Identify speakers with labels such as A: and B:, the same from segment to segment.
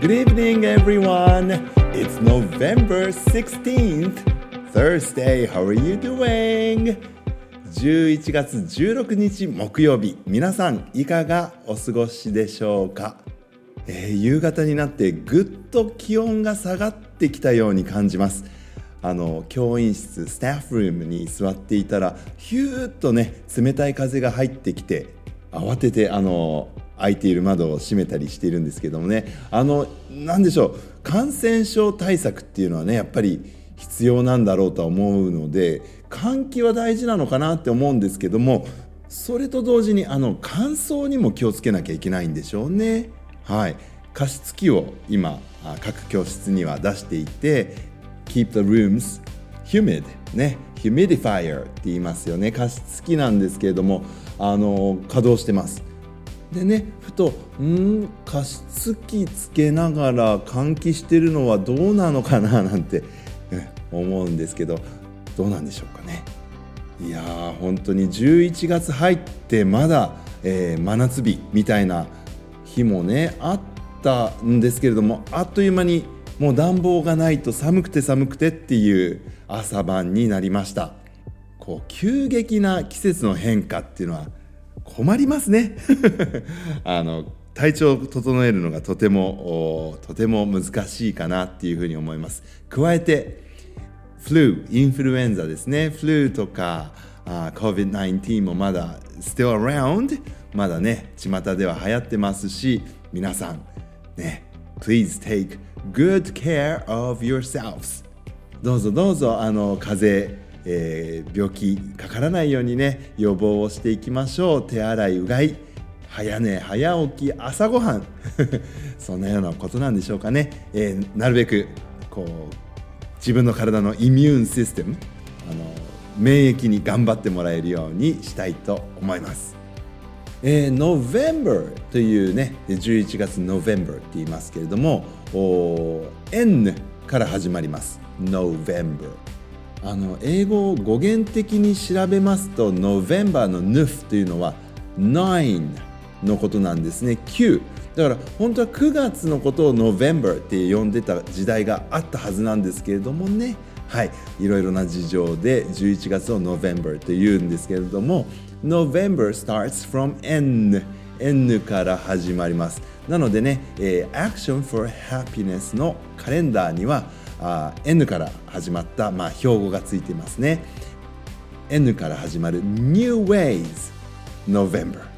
A: Good evening, everyone. It's November 16th, Thursday. How are you doing? 11月16日木曜日、皆さんいかがお過ごしでしょうか、えー、夕方になってぐっと気温が下がってきたように感じます。あの教員室スタッフルームに座っていたらヒューッとね冷たい風が入ってきて慌ててあの開いている窓を閉めたりしているんですけどもね。あの何でしょう。感染症対策っていうのはねやっぱり必要なんだろうとは思うので換気は大事なのかなって思うんですけどもそれと同時にあの乾燥にも気をつけなきゃいけないんでしょうね。はい。加湿器を今各教室には出していて Keep the rooms humid ね。humidifier って言いますよね。加湿器なんですけれどもあの稼働してます。でねふとうん加湿器つけながら換気してるのはどうなのかななんて 思うんですけどどうなんでしょうかね。いやー本当に11月入ってまだ、えー、真夏日みたいな日もねあったんですけれどもあっという間にもう暖房がないと寒くて寒くてっていう朝晩になりました。こう急激な季節の変化っていうのは困りますね。あの体調を整えるのがとてもとても難しいかなっていうふうに思います。加えてフルインフルエンザですね。フルとか COVID-19 もまだ still around まだね巷では流行ってますし皆さんね Please take good care of yourselves どうぞどうぞあの風邪えー、病気かからないようにね予防をしていきましょう。手洗いうがい早寝早起き朝ごはん。そんなようなことなんでしょうかね、えー、なるべくこう自分の体のイミューンシステムあの免疫に頑張ってもらえるようにしたいと思います。えー、November というね11月 November って言いますけれども N から始まります。November あの英語を語源的に調べますと November の Nuf というのは9のことなんですね。9だから本当は9月のことを November って呼んでた時代があったはずなんですけれどもね。はい。いろいろな事情で11月を November というんですけれども November starts from N N から始まります。なのでね、えー、Action for Happiness のカレンダーにはあ N から始まった、まあ、標語がついてますね。N から始まる New Ways November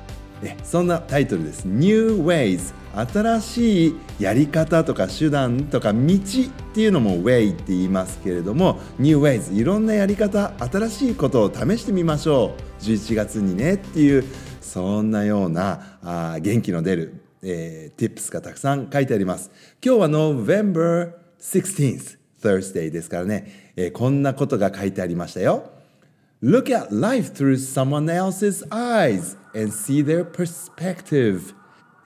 A: そんなタイトルです。New Ways 新しいやり方とか手段とか道っていうのも Way って言いますけれども New Ways いろんなやり方新しいことを試してみましょう。11月にねっていうそんなようなあ元気の出る、えー、Tips がたくさん書いてあります。今日は November 16th Thursday ですからね、えー、こんなことが書いてありましたよ。Look at life through someone else's eyes and see their perspective、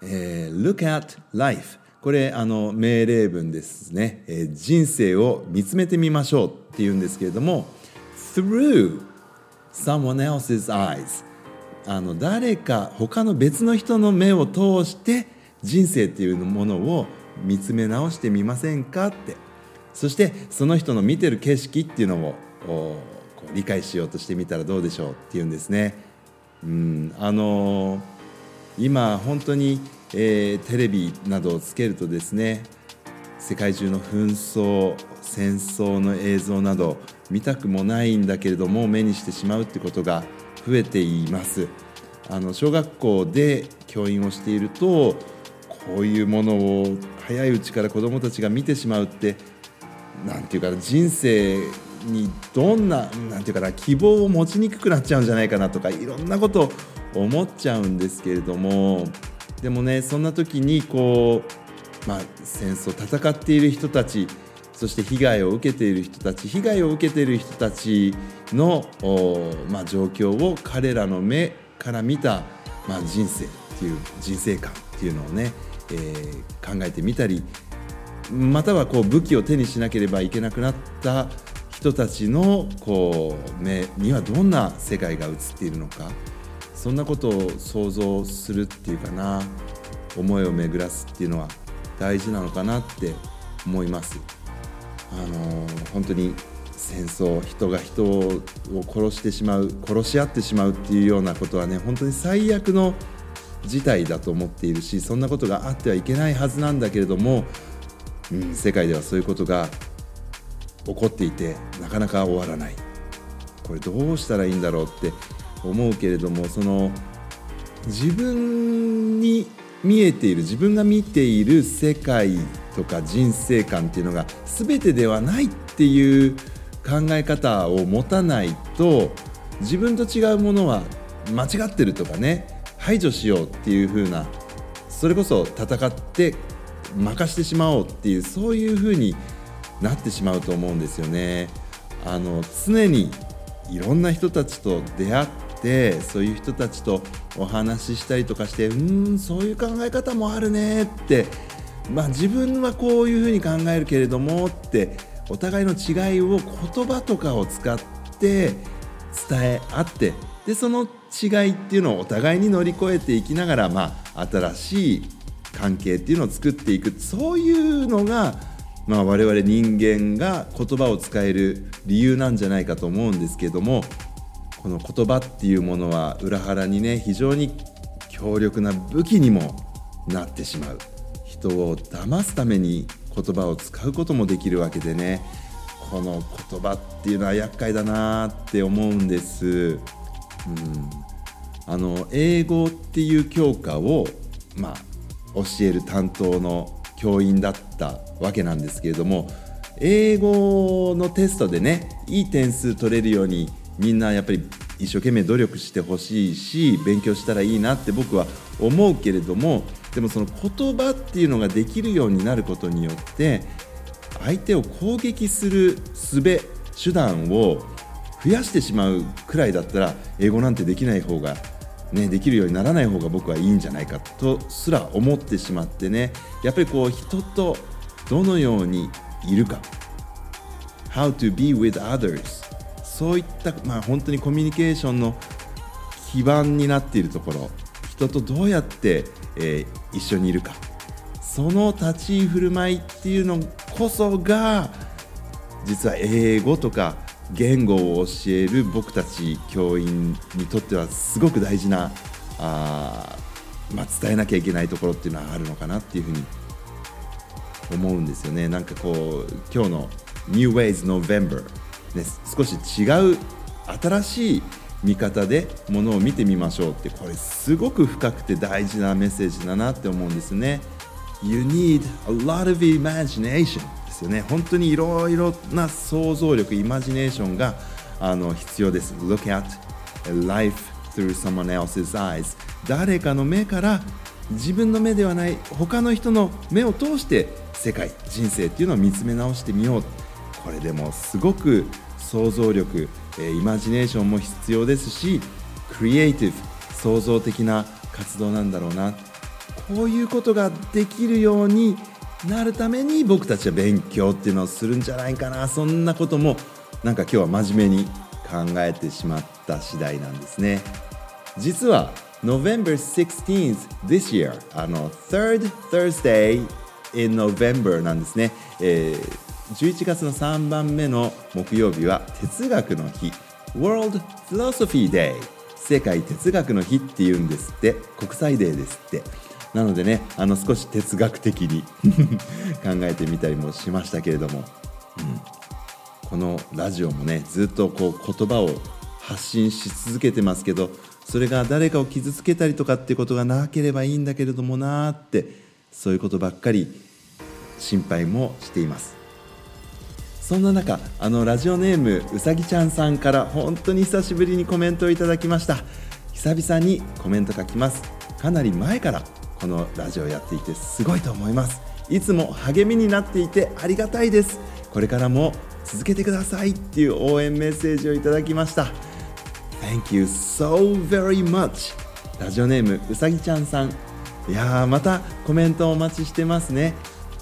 A: えー、Look at life これあの命令文ですね、えー、人生を見つめてみましょうっていうんですけれども through someone else's eyes あの誰か他の別の人の目を通して人生っていうものを見つめ直してみませんかってそしてその人の見てる景色っていうのを理解しようとしてみたらどうでしょうっていうんですね。うんあのー、今本当に、えー、テレビなどをつけるとですね世界中の紛争戦争の映像など見たくもないんだけれども目にしてしまうってことが増えていますあの小学校で教員をしているとこういうものを早いうちから子どもたちが見てしまうって何て言うか人生にどんな何て言うかな希望を持ちにくくなっちゃうんじゃないかなとかいろんなこと思っちゃうんですけれどもでもねそんな時にこう、まあ、戦争戦っている人たちそして被害を受けている人たち被害を受けている人たちの、まあ、状況を彼らの目から見た、まあ、人生っていう人生観っていうのをねえー、考えてみたりまたはこう武器を手にしなければいけなくなった人たちのこう目にはどんな世界が映っているのかそんなことを想像するっていうかな思いを巡らすっていうのは大事なのかなって思います。あのー、本当に戦争人が人を殺してしまう殺し合ってしまうっていうようなことはね本当に最悪の事態だと思っているしそんなことがあってはいけないはずなんだけれども、うん、世界ではそういうことが起こっていてなかなか終わらない。これどうしたらいいんだろうって思うけれどもその自分に見えている自分が見ている世界とか人生観っていうのが全てではないっていう考え方を持たないと自分と違うものは間違ってるとかね排除しようっていう風なそれこそ戦って任してしまおうっていうそういう風になってしまうと思うんですよね。あの常にいろんな人たちと出会ってそういう人たちとお話ししたりとかしてうーんそういう考え方もあるねってまあ自分はこういうふうに考えるけれどもってお互いの違いを言葉とかを使って伝え合ってでその違いっていうのをお互いに乗り越えていきながら、まあ、新しい関係っていうのを作っていくそういうのが、まあ、我々人間が言葉を使える理由なんじゃないかと思うんですけどもこの言葉っていうものは裏腹にね非常に強力な武器にもなってしまう人を騙すために言葉を使うこともできるわけでねこの言葉っていうのは厄介だなって思うんです。うんあの英語っていう教科を、まあ、教える担当の教員だったわけなんですけれども英語のテストでねいい点数取れるようにみんなやっぱり一生懸命努力してほしいし勉強したらいいなって僕は思うけれどもでもその言葉っていうのができるようになることによって相手を攻撃する術手段を増やしてしまうくらいだったら英語なんてできない方がね、できるようにならない方が僕はいいんじゃないかとすら思ってしまってね。やっぱりこう人とどのようにいるか。How to be with others そういった、まあ、本当にコミュニケーションの基盤になっているところ。人とどうやって、えー、一緒にいるか。その立ち居振る舞いっていうのこそが実は英語とか言語を教える僕たち教員にとってはすごく大事なあ、まあ、伝えなきゃいけないところっていうのはあるのかなっていうふうに思うんですよね。なんかこう今日の New Ways November、ね、少し違う新しい見方でものを見てみましょうって。これすごく深くて大事なメッセージだなって思うんですね。You need a lot of imagination. ですよね。本当にいろいろな想像力イマジネーションがあの必要です。Look at life through someone else's eyes 誰かの目から自分の目ではない他の人の目を通して世界人生っていうのを見つめ直してみよう。これでもすごく想像力イマジネーションも必要ですしクリエイティブ創造的な活動なんだろうな。こういうことができるようになるために僕たちは勉強っていうのをするんじゃないかな。そんなこともなんか今日は真面目に考えてしまった次第なんですね。実は November 16th this year あの Third Thursday in November なんですね、えー、11月の3番目の木曜日は哲学の日。World Philosophy Day 世界哲学の日っていうんですって。国際デーですって。なのでねあの少し哲学的に 考えてみたりもしましたけれども、うん、このラジオもねずっとこう言葉を発信し続けてますけどそれが誰かを傷つけたりとかっていうことがなければいいんだけれどもなーってそういうことばっかり心配もしています。そんな中あのラジオネームうさぎちゃんさんから本当に久しぶりにコメントをいただきました。久々にコメント書きます。かなり前からこのラジオやっていてすごいと思います。いつも励みになっていてありがたいです。これからも続けてくださいっていう応援メッセージをいただきました。Thank you so very much. ラジオネームうさぎちゃんさん。いやーまたコメントお待ちしてますね。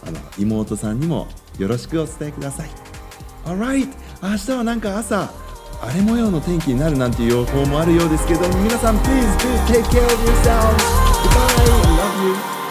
A: あの妹さんにもよろしくお伝えください。Alright 明日はなんか朝荒れ模様の天気になるなんていう予報もあるようですけど皆さん Please do take care of yourselves. Goodbye. You